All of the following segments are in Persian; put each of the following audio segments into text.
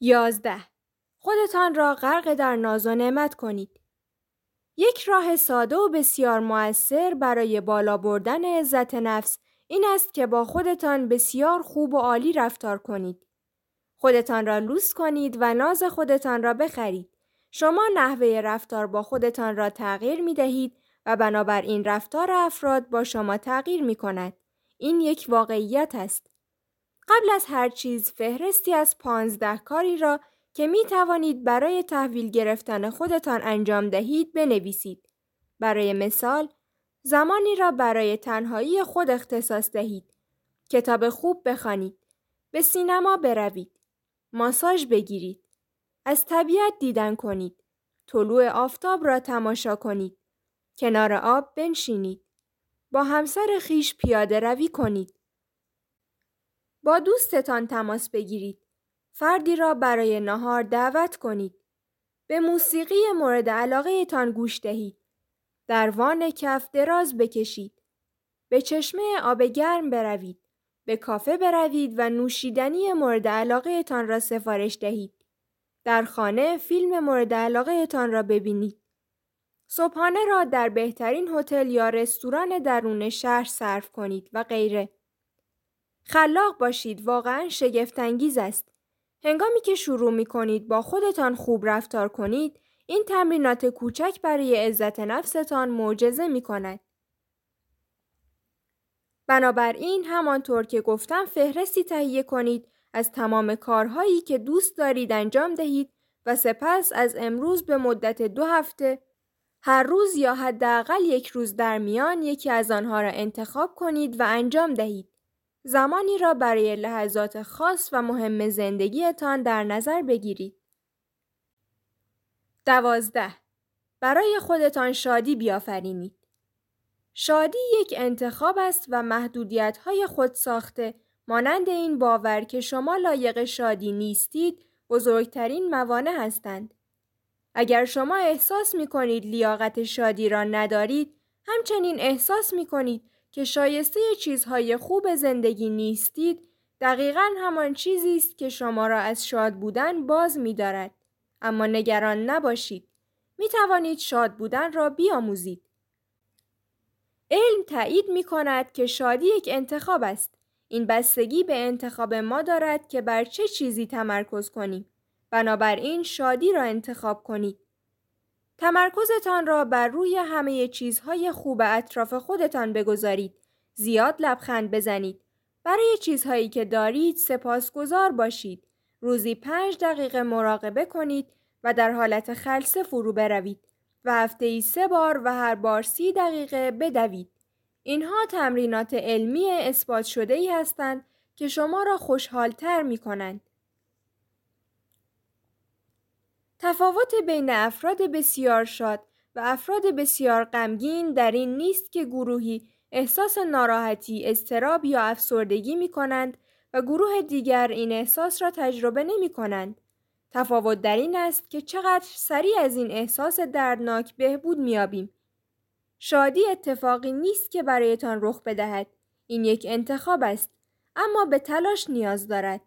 یازده خودتان را غرق در ناز و نعمت کنید. یک راه ساده و بسیار موثر برای بالا بردن عزت نفس این است که با خودتان بسیار خوب و عالی رفتار کنید. خودتان را لوس کنید و ناز خودتان را بخرید. شما نحوه رفتار با خودتان را تغییر می دهید و بنابراین رفتار افراد با شما تغییر می کند. این یک واقعیت است. قبل از هر چیز فهرستی از پانزده کاری را که می توانید برای تحویل گرفتن خودتان انجام دهید بنویسید. برای مثال، زمانی را برای تنهایی خود اختصاص دهید. کتاب خوب بخوانید. به سینما بروید. ماساژ بگیرید. از طبیعت دیدن کنید. طلوع آفتاب را تماشا کنید. کنار آب بنشینید. با همسر خیش پیاده روی کنید. با دوستتان تماس بگیرید. فردی را برای نهار دعوت کنید. به موسیقی مورد علاقه تان گوش دهید. در وان کف دراز بکشید. به چشمه آب گرم بروید. به کافه بروید و نوشیدنی مورد علاقه تان را سفارش دهید. در خانه فیلم مورد علاقه تان را ببینید. صبحانه را در بهترین هتل یا رستوران درون شهر صرف کنید و غیره. خلاق باشید واقعا شگفتانگیز است. هنگامی که شروع می کنید با خودتان خوب رفتار کنید این تمرینات کوچک برای عزت نفستان معجزه می کند. بنابراین همانطور که گفتم فهرستی تهیه کنید از تمام کارهایی که دوست دارید انجام دهید و سپس از امروز به مدت دو هفته هر روز یا حداقل یک روز در میان یکی از آنها را انتخاب کنید و انجام دهید. زمانی را برای لحظات خاص و مهم زندگیتان در نظر بگیرید. دوازده برای خودتان شادی بیافرینید. شادی یک انتخاب است و محدودیت های خود ساخته مانند این باور که شما لایق شادی نیستید بزرگترین موانع هستند. اگر شما احساس می کنید لیاقت شادی را ندارید همچنین احساس می کنید که شایسته چیزهای خوب زندگی نیستید دقیقا همان چیزی است که شما را از شاد بودن باز می دارد. اما نگران نباشید. می توانید شاد بودن را بیاموزید. علم تایید می کند که شادی یک انتخاب است. این بستگی به انتخاب ما دارد که بر چه چیزی تمرکز کنیم. بنابراین شادی را انتخاب کنید. تمرکزتان را بر روی همه چیزهای خوب اطراف خودتان بگذارید. زیاد لبخند بزنید. برای چیزهایی که دارید سپاسگزار باشید. روزی پنج دقیقه مراقبه کنید و در حالت خلصه فرو بروید و هفته ای سه بار و هر بار سی دقیقه بدوید. اینها تمرینات علمی اثبات شده ای هستند که شما را خوشحالتر می کنند. تفاوت بین افراد بسیار شاد و افراد بسیار غمگین در این نیست که گروهی احساس ناراحتی، استراب یا افسردگی می کنند و گروه دیگر این احساس را تجربه نمی کنند. تفاوت در این است که چقدر سریع از این احساس دردناک بهبود میابیم. شادی اتفاقی نیست که برایتان رخ بدهد. این یک انتخاب است. اما به تلاش نیاز دارد.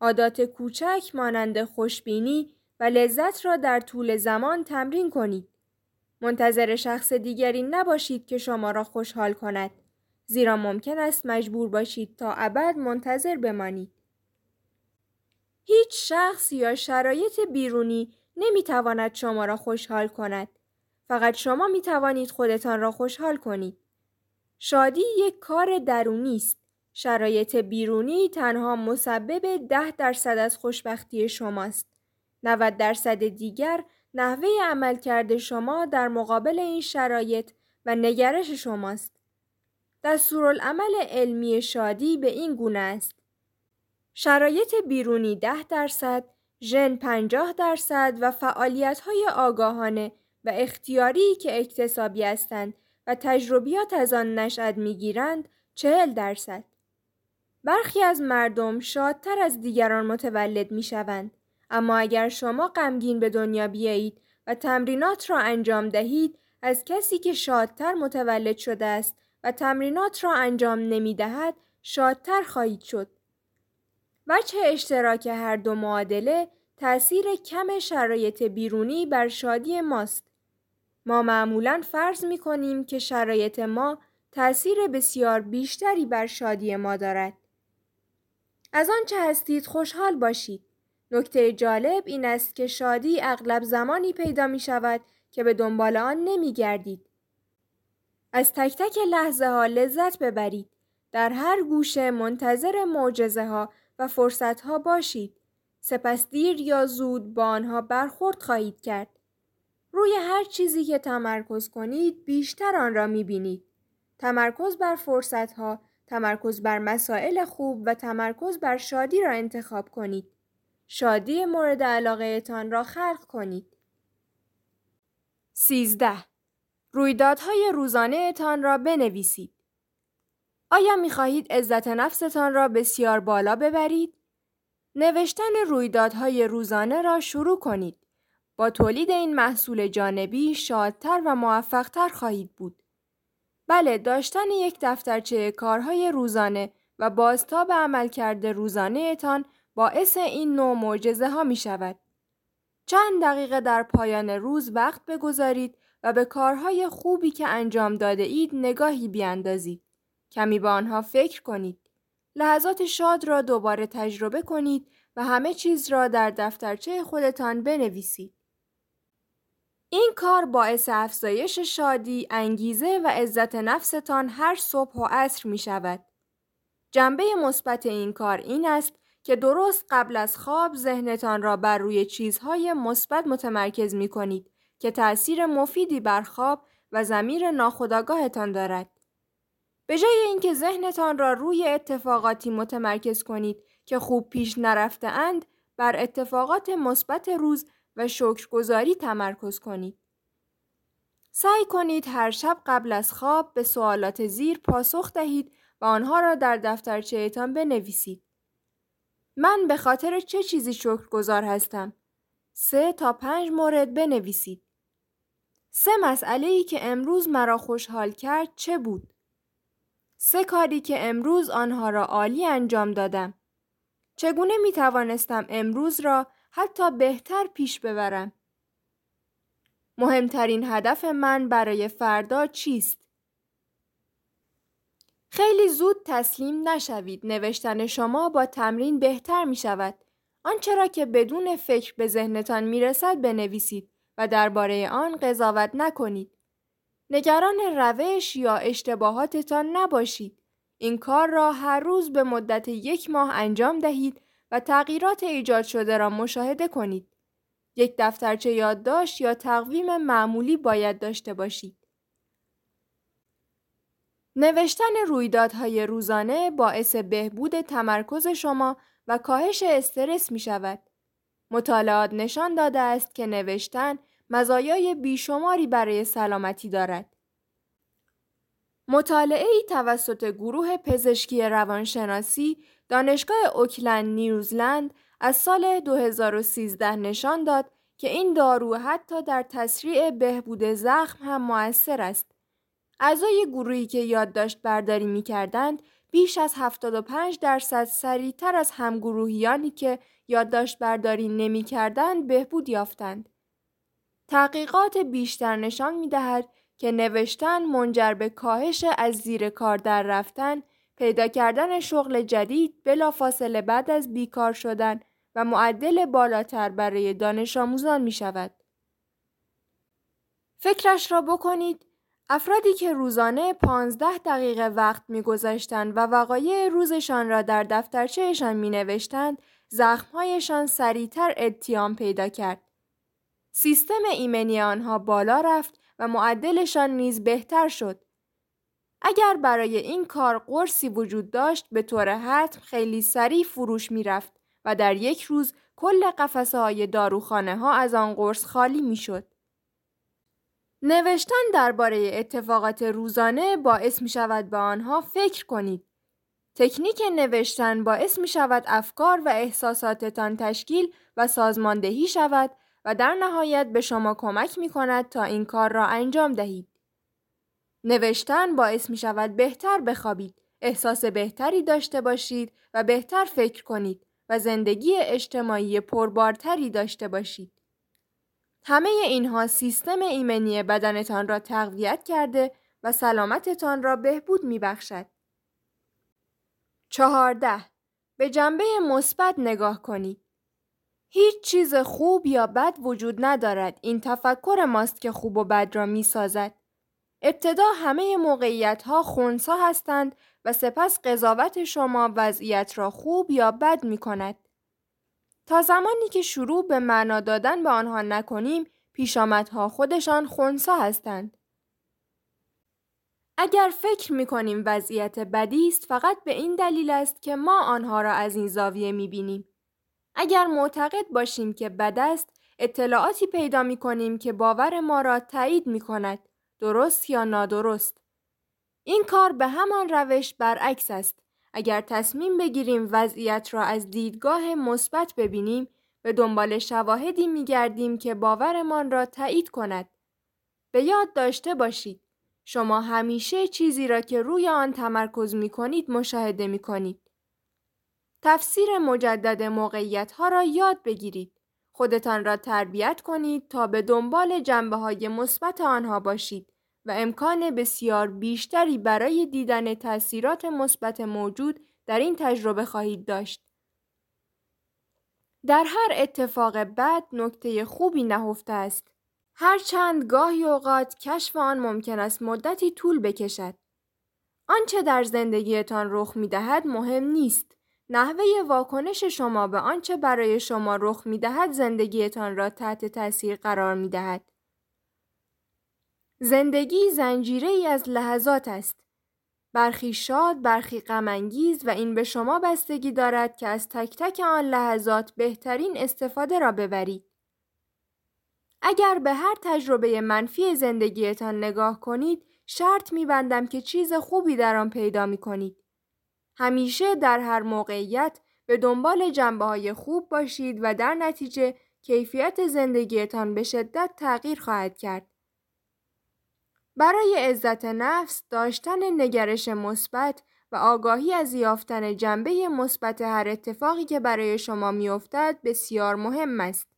عادات کوچک مانند خوشبینی و لذت را در طول زمان تمرین کنید. منتظر شخص دیگری نباشید که شما را خوشحال کند. زیرا ممکن است مجبور باشید تا ابد منتظر بمانید. هیچ شخص یا شرایط بیرونی نمی تواند شما را خوشحال کند. فقط شما می توانید خودتان را خوشحال کنید. شادی یک کار درونی است. شرایط بیرونی تنها مسبب ده درصد از خوشبختی شماست. 90 درصد دیگر نحوه عملکرد شما در مقابل این شرایط و نگرش شماست. دستورالعمل علمی شادی به این گونه است. شرایط بیرونی ده درصد، ژن 50 درصد و فعالیت های آگاهانه و اختیاری که اکتسابی هستند و تجربیات از آن نشأت می‌گیرند 40 درصد. برخی از مردم شادتر از دیگران متولد می شوند. اما اگر شما غمگین به دنیا بیایید و تمرینات را انجام دهید از کسی که شادتر متولد شده است و تمرینات را انجام نمی دهد شادتر خواهید شد. وجه اشتراک هر دو معادله تأثیر کم شرایط بیرونی بر شادی ماست. ما معمولا فرض می کنیم که شرایط ما تأثیر بسیار بیشتری بر شادی ما دارد. از آنچه هستید خوشحال باشید. نکته جالب این است که شادی اغلب زمانی پیدا می شود که به دنبال آن نمی گردید. از تک تک لحظه ها لذت ببرید. در هر گوشه منتظر معجزه ها و فرصت ها باشید. سپس دیر یا زود با آنها برخورد خواهید کرد. روی هر چیزی که تمرکز کنید بیشتر آن را می بینید. تمرکز بر فرصت ها، تمرکز بر مسائل خوب و تمرکز بر شادی را انتخاب کنید. شادی مورد علاقه تان را خلق کنید. 13. رویدادهای روزانه تان را بنویسید. آیا می خواهید عزت نفستان را بسیار بالا ببرید؟ نوشتن رویدادهای روزانه را شروع کنید. با تولید این محصول جانبی شادتر و موفقتر خواهید بود. بله داشتن یک دفترچه کارهای روزانه و بازتاب عملکرد روزانه تان باعث این نوع معجزه ها می شود. چند دقیقه در پایان روز وقت بگذارید و به کارهای خوبی که انجام داده اید نگاهی بیاندازید. کمی به آنها فکر کنید. لحظات شاد را دوباره تجربه کنید و همه چیز را در دفترچه خودتان بنویسید. این کار باعث افزایش شادی، انگیزه و عزت نفستان هر صبح و عصر می شود. جنبه مثبت این کار این است که درست قبل از خواب ذهنتان را بر روی چیزهای مثبت متمرکز می کنید که تأثیر مفیدی بر خواب و زمیر ناخودآگاهتان دارد. به جای اینکه ذهنتان را روی اتفاقاتی متمرکز کنید که خوب پیش نرفته اند، بر اتفاقات مثبت روز و شکرگزاری تمرکز کنید. سعی کنید هر شب قبل از خواب به سوالات زیر پاسخ دهید و آنها را در دفترچهتان بنویسید. من به خاطر چه چیزی شکرگزار هستم؟ سه تا پنج مورد بنویسید. سه مسئله ای که امروز مرا خوشحال کرد چه بود؟ سه کاری که امروز آنها را عالی انجام دادم. چگونه می توانستم امروز را حتی بهتر پیش ببرم؟ مهمترین هدف من برای فردا چیست؟ خیلی زود تسلیم نشوید. نوشتن شما با تمرین بهتر می شود. آنچه را که بدون فکر به ذهنتان می رسد بنویسید و درباره آن قضاوت نکنید. نگران روش یا اشتباهاتتان نباشید. این کار را هر روز به مدت یک ماه انجام دهید و تغییرات ایجاد شده را مشاهده کنید. یک دفترچه یادداشت یا تقویم معمولی باید داشته باشید. نوشتن رویدادهای روزانه باعث بهبود تمرکز شما و کاهش استرس می شود. مطالعات نشان داده است که نوشتن مزایای بیشماری برای سلامتی دارد. مطالعه ای توسط گروه پزشکی روانشناسی دانشگاه اوکلند نیوزلند از سال 2013 نشان داد که این دارو حتی در تسریع بهبود زخم هم موثر است. اعضای گروهی که یادداشت برداری می کردند بیش از 75 درصد سریعتر از همگروهیانی که یادداشت برداری نمی کردند بهبود یافتند. تحقیقات بیشتر نشان می دهد که نوشتن منجر به کاهش از زیر کار در رفتن، پیدا کردن شغل جدید بلافاصله بعد از بیکار شدن و معدل بالاتر برای دانش آموزان می شود. فکرش را بکنید افرادی که روزانه 15 دقیقه وقت میگذاشتند و وقایع روزشان را در دفترچهشان می نوشتند، زخمهایشان سریعتر اتیام پیدا کرد. سیستم ایمنی آنها بالا رفت و معدلشان نیز بهتر شد. اگر برای این کار قرصی وجود داشت به طور حتم خیلی سریع فروش می رفت و در یک روز کل قفسه های داروخانه ها از آن قرص خالی می شد. نوشتن درباره اتفاقات روزانه باعث می شود به آنها فکر کنید. تکنیک نوشتن باعث می شود افکار و احساساتتان تشکیل و سازماندهی شود و در نهایت به شما کمک می کند تا این کار را انجام دهید. نوشتن باعث می شود بهتر بخوابید، احساس بهتری داشته باشید و بهتر فکر کنید و زندگی اجتماعی پربارتری داشته باشید. همه اینها سیستم ایمنی بدنتان را تقویت کرده و سلامتتان را بهبود می بخشد. چهارده به جنبه مثبت نگاه کنید. هیچ چیز خوب یا بد وجود ندارد. این تفکر ماست که خوب و بد را می سازد. ابتدا همه موقعیت ها خونسا هستند و سپس قضاوت شما وضعیت را خوب یا بد می کند. تا زمانی که شروع به معنا دادن به آنها نکنیم پیشامدها خودشان خونسا هستند. اگر فکر می کنیم وضعیت بدی است فقط به این دلیل است که ما آنها را از این زاویه می بینیم. اگر معتقد باشیم که بد است اطلاعاتی پیدا می کنیم که باور ما را تایید می کند درست یا نادرست. این کار به همان روش برعکس است. اگر تصمیم بگیریم وضعیت را از دیدگاه مثبت ببینیم به دنبال شواهدی می گردیم که باورمان را تایید کند. به یاد داشته باشید. شما همیشه چیزی را که روی آن تمرکز می کنید مشاهده می کنید. تفسیر مجدد موقعیت ها را یاد بگیرید. خودتان را تربیت کنید تا به دنبال جنبه های مثبت آنها باشید و امکان بسیار بیشتری برای دیدن تاثیرات مثبت موجود در این تجربه خواهید داشت. در هر اتفاق بد نکته خوبی نهفته است. هرچند گاهی اوقات کشف آن ممکن است مدتی طول بکشد. آنچه در زندگیتان رخ می دهد مهم نیست. نحوه واکنش شما به آنچه برای شما رخ می دهد زندگیتان را تحت تاثیر قرار می دهد. زندگی زنجیره ای از لحظات است. برخی شاد، برخی غمانگیز و این به شما بستگی دارد که از تک تک آن لحظات بهترین استفاده را ببرید. اگر به هر تجربه منفی زندگیتان نگاه کنید، شرط میبندم که چیز خوبی در آن پیدا می کنید. همیشه در هر موقعیت به دنبال جنبه های خوب باشید و در نتیجه کیفیت زندگیتان به شدت تغییر خواهد کرد. برای عزت نفس داشتن نگرش مثبت و آگاهی از یافتن جنبه مثبت هر اتفاقی که برای شما میافتد بسیار مهم است.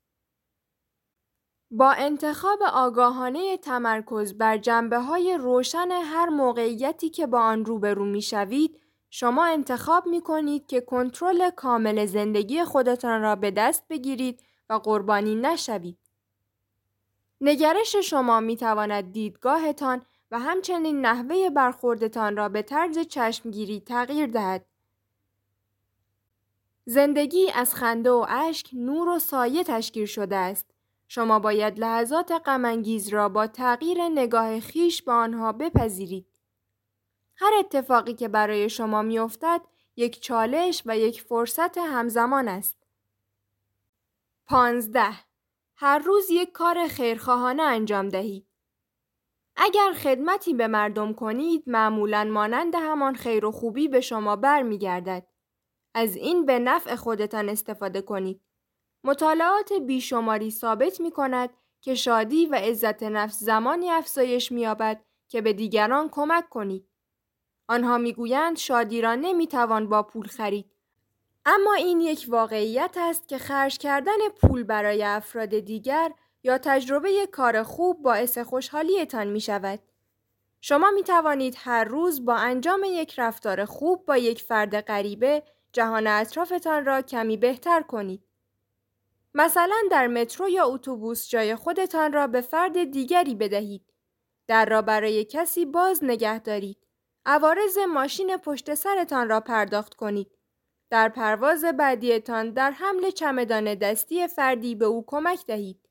با انتخاب آگاهانه تمرکز بر جنبه های روشن هر موقعیتی که با آن روبرو می شوید، شما انتخاب می کنید که کنترل کامل زندگی خودتان را به دست بگیرید و قربانی نشوید. نگرش شما می تواند دیدگاهتان و همچنین نحوه برخوردتان را به طرز چشمگیری تغییر دهد. زندگی از خنده و اشک نور و سایه تشکیل شده است. شما باید لحظات غمانگیز را با تغییر نگاه خیش به آنها بپذیرید. هر اتفاقی که برای شما میافتد یک چالش و یک فرصت همزمان است. پانزده هر روز یک کار خیرخواهانه انجام دهید. اگر خدمتی به مردم کنید معمولا مانند همان خیر و خوبی به شما برمیگردد. از این به نفع خودتان استفاده کنید. مطالعات بیشماری ثابت می کند که شادی و عزت نفس زمانی افزایش می‌یابد که به دیگران کمک کنید. آنها می‌گویند شادی را نمی‌توان با پول خرید. اما این یک واقعیت است که خرج کردن پول برای افراد دیگر یا تجربه کار خوب باعث خوشحالیتان می شود. شما می توانید هر روز با انجام یک رفتار خوب با یک فرد غریبه جهان اطرافتان را کمی بهتر کنید. مثلا در مترو یا اتوبوس جای خودتان را به فرد دیگری بدهید. در را برای کسی باز نگه دارید. عوارض ماشین پشت سرتان را پرداخت کنید. در پرواز بعدیتان در حمل چمدان دستی فردی به او کمک دهید.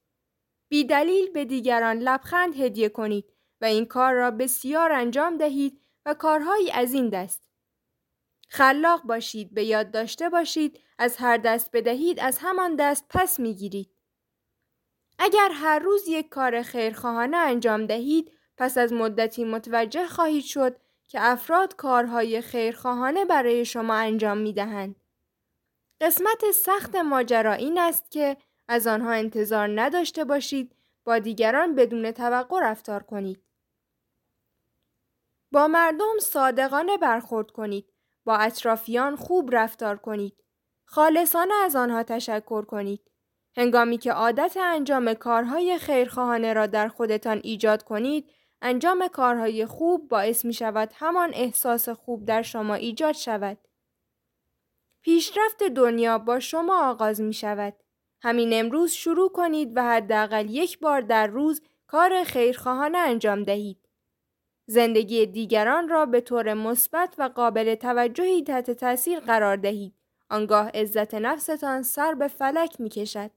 بی دلیل به دیگران لبخند هدیه کنید و این کار را بسیار انجام دهید و کارهایی از این دست. خلاق باشید به یاد داشته باشید از هر دست بدهید از همان دست پس می‌گیرید. اگر هر روز یک کار خیرخواهانه انجام دهید پس از مدتی متوجه خواهید شد که افراد کارهای خیرخواهانه برای شما انجام می دهند. قسمت سخت ماجرا این است که از آنها انتظار نداشته باشید با دیگران بدون توقع رفتار کنید. با مردم صادقانه برخورد کنید. با اطرافیان خوب رفتار کنید. خالصانه از آنها تشکر کنید. هنگامی که عادت انجام کارهای خیرخواهانه را در خودتان ایجاد کنید، انجام کارهای خوب باعث می شود همان احساس خوب در شما ایجاد شود. پیشرفت دنیا با شما آغاز می شود. همین امروز شروع کنید و حداقل یک بار در روز کار خیرخواهانه انجام دهید. زندگی دیگران را به طور مثبت و قابل توجهی تحت تاثیر قرار دهید. آنگاه عزت نفستان سر به فلک می کشد.